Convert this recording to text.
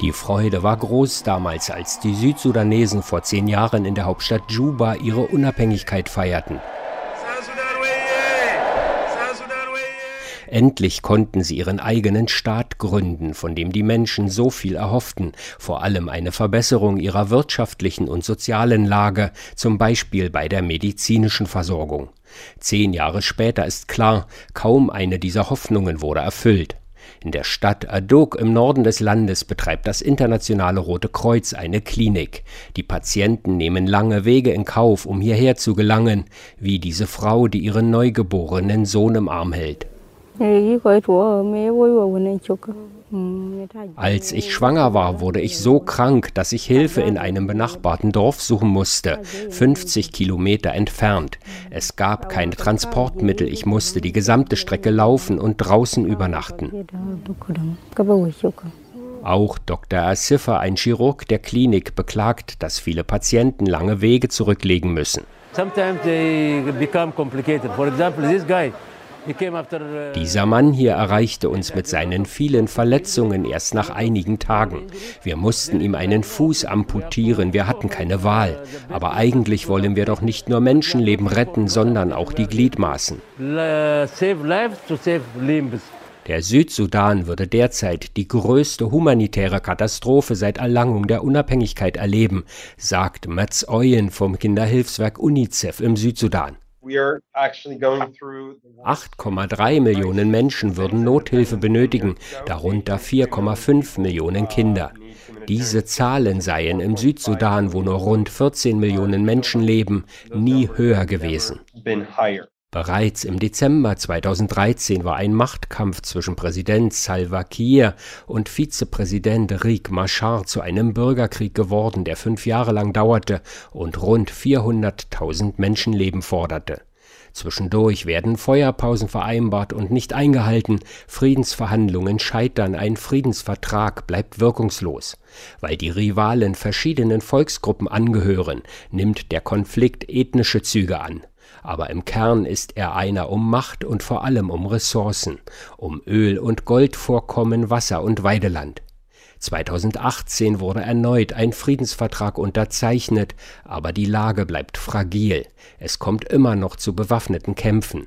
Die Freude war groß damals, als die Südsudanesen vor zehn Jahren in der Hauptstadt Juba ihre Unabhängigkeit feierten. Endlich konnten sie ihren eigenen Staat gründen, von dem die Menschen so viel erhofften, vor allem eine Verbesserung ihrer wirtschaftlichen und sozialen Lage, zum Beispiel bei der medizinischen Versorgung. Zehn Jahre später ist klar, kaum eine dieser Hoffnungen wurde erfüllt. In der Stadt Adok im Norden des Landes betreibt das Internationale Rote Kreuz eine Klinik. Die Patienten nehmen lange Wege in Kauf, um hierher zu gelangen, wie diese Frau, die ihren neugeborenen Sohn im Arm hält. Als ich schwanger war, wurde ich so krank, dass ich Hilfe in einem benachbarten Dorf suchen musste, 50 Kilometer entfernt. Es gab keine Transportmittel, ich musste die gesamte Strecke laufen und draußen übernachten. Auch Dr. Asiffa, ein Chirurg der Klinik, beklagt, dass viele Patienten lange Wege zurücklegen müssen. Sometimes they become complicated. For example, this guy Dieser Mann hier erreichte uns mit seinen vielen Verletzungen erst nach einigen Tagen. Wir mussten ihm einen Fuß amputieren, wir hatten keine Wahl. Aber eigentlich wollen wir doch nicht nur Menschenleben retten, sondern auch die Gliedmaßen. Der Südsudan würde derzeit die größte humanitäre Katastrophe seit Erlangung der Unabhängigkeit erleben, sagt Mats Oyen vom Kinderhilfswerk UNICEF im Südsudan. 8,3 Millionen Menschen würden Nothilfe benötigen, darunter 4,5 Millionen Kinder. Diese Zahlen seien im Südsudan, wo nur rund 14 Millionen Menschen leben, nie höher gewesen. Bereits im Dezember 2013 war ein Machtkampf zwischen Präsident Salva Kiir und Vizepräsident Riek Machar zu einem Bürgerkrieg geworden, der fünf Jahre lang dauerte und rund 400.000 Menschenleben forderte. Zwischendurch werden Feuerpausen vereinbart und nicht eingehalten, Friedensverhandlungen scheitern, ein Friedensvertrag bleibt wirkungslos. Weil die Rivalen verschiedenen Volksgruppen angehören, nimmt der Konflikt ethnische Züge an aber im Kern ist er einer um Macht und vor allem um Ressourcen, um Öl- und Goldvorkommen, Wasser und Weideland. 2018 wurde erneut ein Friedensvertrag unterzeichnet, aber die Lage bleibt fragil. Es kommt immer noch zu bewaffneten Kämpfen.